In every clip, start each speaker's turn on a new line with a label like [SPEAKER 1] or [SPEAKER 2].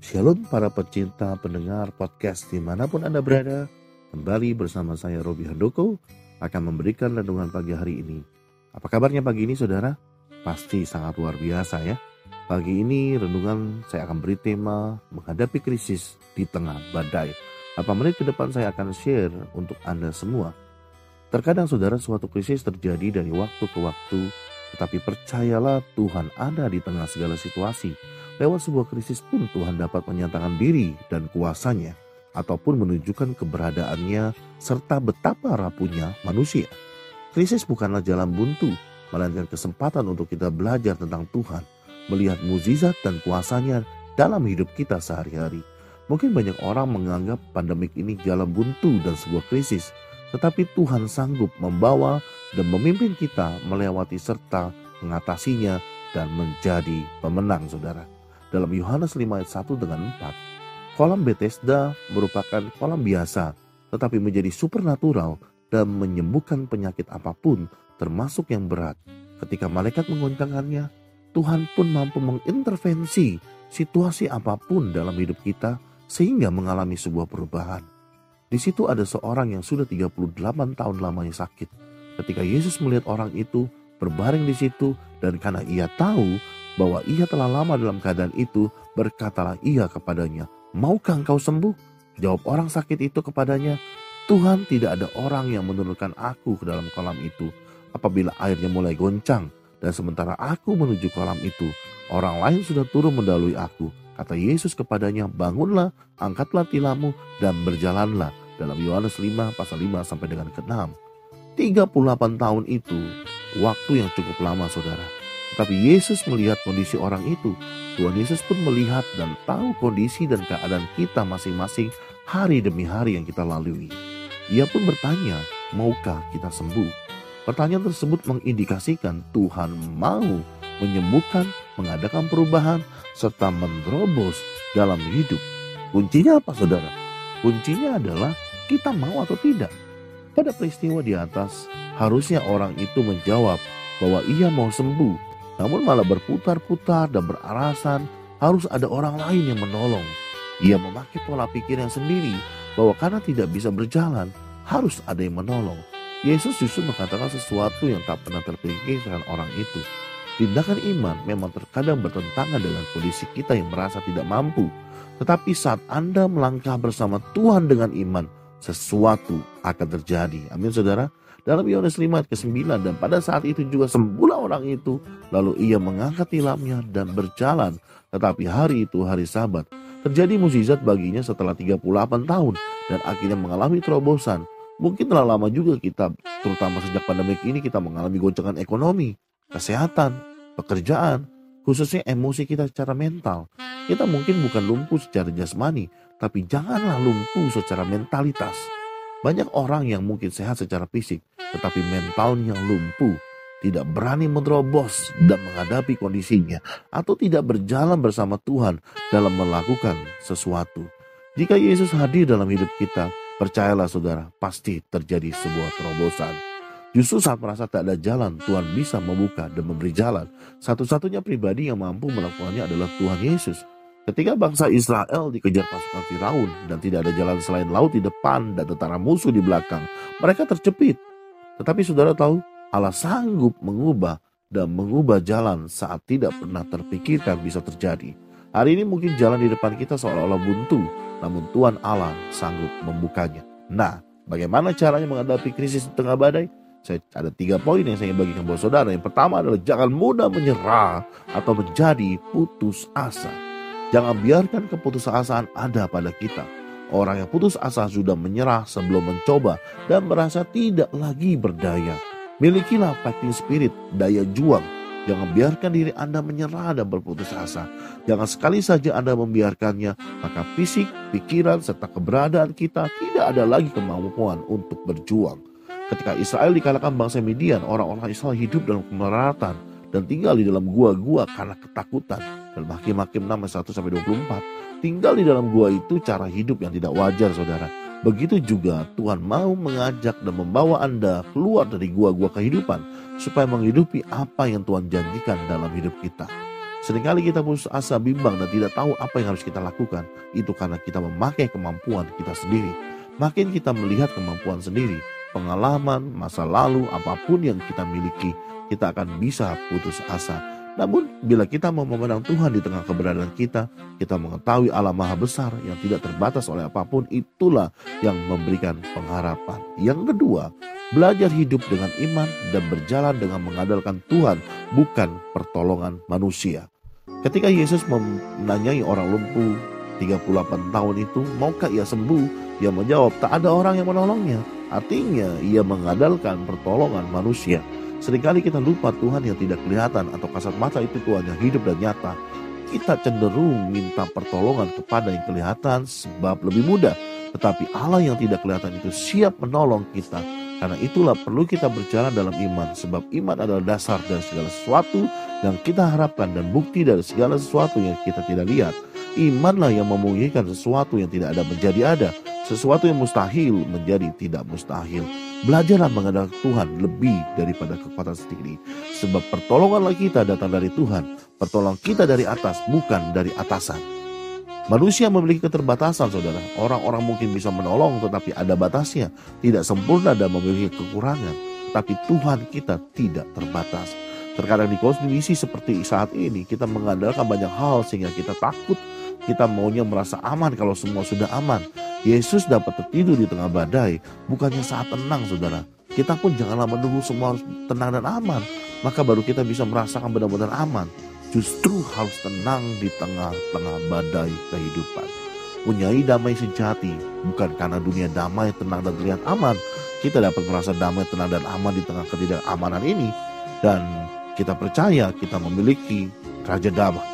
[SPEAKER 1] Shalom para pecinta pendengar podcast di mana pun Anda berada. Kembali bersama saya Robi Handoko akan memberikan renungan pagi hari ini. Apa kabarnya pagi ini saudara? Pasti sangat luar biasa ya. Pagi ini renungan saya akan beri tema menghadapi krisis di tengah badai. Apa menit ke depan saya akan share untuk Anda semua. Terkadang saudara suatu krisis terjadi dari waktu ke waktu, tetapi percayalah Tuhan ada di tengah segala situasi Lewat sebuah krisis pun Tuhan dapat menyatakan diri dan kuasanya ataupun menunjukkan keberadaannya serta betapa rapuhnya manusia. Krisis bukanlah jalan buntu, melainkan kesempatan untuk kita belajar tentang Tuhan, melihat mukjizat dan kuasanya dalam hidup kita sehari-hari. Mungkin banyak orang menganggap pandemik ini jalan buntu dan sebuah krisis, tetapi Tuhan sanggup membawa dan memimpin kita melewati serta mengatasinya dan menjadi pemenang saudara dalam Yohanes 5 ayat 1 dengan 4. Kolam Bethesda merupakan kolam biasa tetapi menjadi supernatural dan menyembuhkan penyakit apa pun termasuk yang berat. Ketika malaikat mengoncangkannya, Tuhan pun mampu mengintervensi situasi apa pun dalam hidup kita sehingga mengalami sebuah perubahan. Di situ ada seorang yang sudah 38 tahun lamanya sakit. Ketika Yesus melihat orang itu berbaring di situ dan karena ia tahu bahwa ia telah lama dalam keadaan itu, berkatalah ia kepadanya, Maukah engkau sembuh? Jawab orang sakit itu kepadanya, Tuhan tidak ada orang yang menurunkan aku ke dalam kolam itu. Apabila airnya mulai goncang, dan sementara aku menuju kolam itu, orang lain sudah turun mendalui aku. Kata Yesus kepadanya, bangunlah, angkatlah tilammu, dan berjalanlah. Dalam Yohanes 5 pasal 5 sampai dengan ke-6. 38 tahun itu waktu yang cukup lama saudara. Tetapi Yesus melihat kondisi orang itu. Tuhan Yesus pun melihat dan tahu kondisi dan keadaan kita masing-masing hari demi hari yang kita lalui. Ia pun bertanya, maukah kita sembuh? Pertanyaan tersebut mengindikasikan Tuhan mau menyembuhkan, mengadakan perubahan, serta menerobos dalam hidup. Kuncinya apa saudara? Kuncinya adalah kita mau atau tidak. Pada peristiwa di atas, harusnya orang itu menjawab bahwa ia mau sembuh namun malah berputar-putar dan beralasan harus ada orang lain yang menolong. Ia memakai pola pikir yang sendiri bahwa karena tidak bisa berjalan, harus ada yang menolong. Yesus justru mengatakan sesuatu yang tak pernah terpikirkan orang itu. Tindakan iman memang terkadang bertentangan dengan kondisi kita yang merasa tidak mampu. Tetapi saat Anda melangkah bersama Tuhan dengan iman, sesuatu akan terjadi. Amin saudara. Dalam Yohanes 5 ayat ke-9 dan pada saat itu juga sembuhlah orang itu. Lalu ia mengangkat tilamnya dan berjalan. Tetapi hari itu hari sabat. Terjadi mukjizat baginya setelah 38 tahun dan akhirnya mengalami terobosan. Mungkin telah lama juga kita, terutama sejak pandemi ini kita mengalami goncangan ekonomi, kesehatan, pekerjaan, khususnya emosi kita secara mental. Kita mungkin bukan lumpuh secara jasmani, tapi janganlah lumpuh secara mentalitas. Banyak orang yang mungkin sehat secara fisik, tetapi mentalnya lumpuh, tidak berani menerobos dan menghadapi kondisinya, atau tidak berjalan bersama Tuhan dalam melakukan sesuatu. Jika Yesus hadir dalam hidup kita, percayalah saudara, pasti terjadi sebuah terobosan. Justru saat merasa tak ada jalan, Tuhan bisa membuka dan memberi jalan. Satu-satunya pribadi yang mampu melakukannya adalah Tuhan Yesus. Ketika bangsa Israel dikejar pasukan Firaun dan tidak ada jalan selain laut di depan dan tentara musuh di belakang, mereka terjepit. Tetapi saudara tahu, Allah sanggup mengubah dan mengubah jalan saat tidak pernah terpikirkan bisa terjadi. Hari ini mungkin jalan di depan kita seolah-olah buntu, namun Tuhan Allah sanggup membukanya. Nah, bagaimana caranya menghadapi krisis di tengah badai? Saya ada tiga poin yang saya bagikan buat saudara. Yang pertama adalah jangan mudah menyerah atau menjadi putus asa. Jangan biarkan keputusasaan ada pada kita. Orang yang putus asa sudah menyerah sebelum mencoba dan merasa tidak lagi berdaya. Milikilah fighting spirit, daya juang. Jangan biarkan diri Anda menyerah dan berputus asa. Jangan sekali saja Anda membiarkannya, maka fisik, pikiran, serta keberadaan kita tidak ada lagi kemampuan untuk berjuang. Ketika Israel dikalahkan bangsa Midian, orang-orang Israel hidup dalam kemeratan dan tinggal di dalam gua-gua karena ketakutan. Dan Hakim-Hakim 6 1 sampai 24. Tinggal di dalam gua itu cara hidup yang tidak wajar saudara. Begitu juga Tuhan mau mengajak dan membawa Anda keluar dari gua-gua kehidupan supaya menghidupi apa yang Tuhan janjikan dalam hidup kita. Seringkali kita putus asa, bimbang, dan tidak tahu apa yang harus kita lakukan. Itu karena kita memakai kemampuan kita sendiri. Makin kita melihat kemampuan sendiri, pengalaman, masa lalu, apa pun yang kita miliki, kita akan bisa putus asa. Namun, bila kita mau memandang Tuhan di tengah keberadaan kita, kita mengetahui Allah Maha Besar yang tidak terbatas oleh apa pun, itulah yang memberikan pengharapan. Yang kedua, belajar hidup dengan iman dan berjalan dengan mengandalkan Tuhan, bukan pertolongan manusia. Ketika Yesus menanyai orang lumpuh 38 tahun itu, maukah ia sembuh? Ia menjawab, tak ada orang yang menolongnya. Artinya, ia mengandalkan pertolongan manusia. Seringkali kita lupa Tuhan yang tidak kelihatan atau kasat mata itu Tuhan yang hidup dan nyata. Kita cenderung minta pertolongan kepada yang kelihatan sebab lebih mudah. Tetapi Allah yang tidak kelihatan itu siap menolong kita. Karena itulah perlu kita berjalan dalam iman. Sebab iman adalah dasar dari segala sesuatu yang kita harapkan dan bukti dari segala sesuatu yang kita tidak lihat. Imanlah yang memungkinkan sesuatu yang tidak ada menjadi ada. Sesuatu yang mustahil menjadi tidak mustahil. Belajarlah mengandalkan Tuhan lebih daripada kekuatan sendiri. Sebab pertolonganlah kita datang dari Tuhan. Pertolongan kita dari atas, bukan dari atasan. Manusia memiliki keterbatasan, saudara. Orang-orang mungkin bisa menolong, tetapi ada batasnya. Tidak sempurna dan memiliki kekurangan. Tapi Tuhan kita tidak terbatas. Terkadang di kondisi seperti saat ini, kita mengandalkan banyak hal sehingga kita takut. Kita maunya merasa aman kalau semua sudah aman. Yesus dapat tertidur di tengah badai, bukannya saat tenang saudara. Kita pun janganlah menunggu semua harus tenang dan aman. Maka baru kita bisa merasakan benar-benar aman. Justru harus tenang di tengah-tengah badai kehidupan. Punyai damai sejati, bukan karena dunia damai, tenang dan terlihat aman. Kita dapat merasa damai, tenang dan aman di tengah ketidakamanan ini. Dan kita percaya kita memiliki Raja Damai,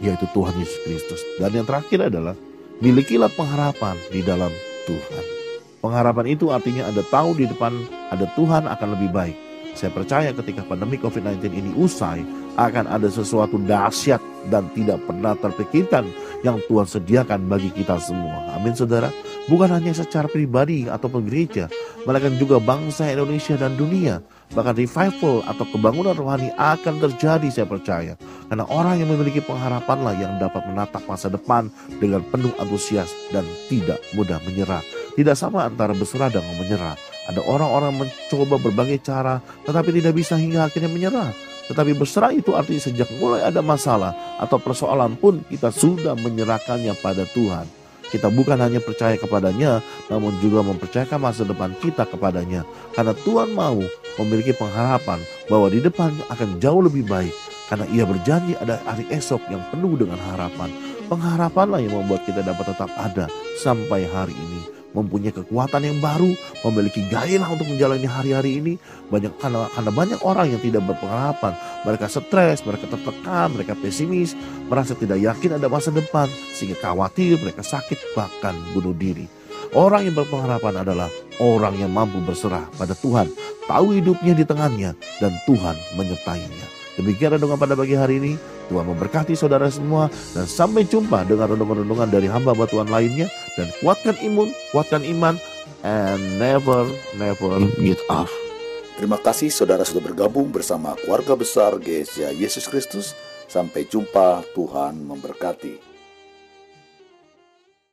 [SPEAKER 1] yaitu Tuhan Yesus Kristus. Dan yang terakhir adalah Milikilah pengharapan di dalam Tuhan. Pengharapan itu artinya Anda tahu di depan ada Tuhan akan lebih baik. Saya percaya ketika pandemi COVID-19 ini usai, akan ada sesuatu dahsyat dan tidak pernah terpikirkan yang Tuhan sediakan bagi kita semua. Amin saudara. Bukan hanya secara pribadi atau gereja, melainkan juga bangsa Indonesia dan dunia. Bahkan revival atau kebangunan rohani akan terjadi saya percaya. Karena orang yang memiliki pengharapanlah yang dapat menatap masa depan dengan penuh antusias dan tidak mudah menyerah. Tidak sama antara berserah dan menyerah. Ada orang-orang mencoba berbagai cara tetapi tidak bisa hingga akhirnya menyerah. Tetapi berserah itu artinya sejak mulai ada masalah atau persoalan pun kita sudah menyerahkannya pada Tuhan. Kita bukan hanya percaya kepadanya, namun juga mempercayakan masa depan kita kepadanya. Karena Tuhan mau memiliki pengharapan bahwa di depan akan jauh lebih baik. Karena ia berjanji ada hari esok yang penuh dengan harapan. Pengharapanlah yang membuat kita dapat tetap ada sampai hari ini mempunyai kekuatan yang baru, memiliki gairah untuk menjalani hari-hari ini. Banyak karena, karena banyak orang yang tidak berpengharapan, mereka stres, mereka tertekan, mereka pesimis, merasa tidak yakin ada masa depan, sehingga khawatir, mereka sakit, bahkan bunuh diri. Orang yang berpengharapan adalah orang yang mampu berserah pada Tuhan, tahu hidupnya di tengahnya, dan Tuhan menyertainya. Demikian renungan pada pagi hari ini. Tuhan memberkati saudara semua dan sampai jumpa dengan renungan-renungan dari hamba-hamba lainnya dan kuatkan imun, kuatkan iman and never never give up.
[SPEAKER 2] Terima kasih saudara sudah bergabung bersama keluarga besar Gereja Yesus Kristus. Sampai jumpa, Tuhan memberkati.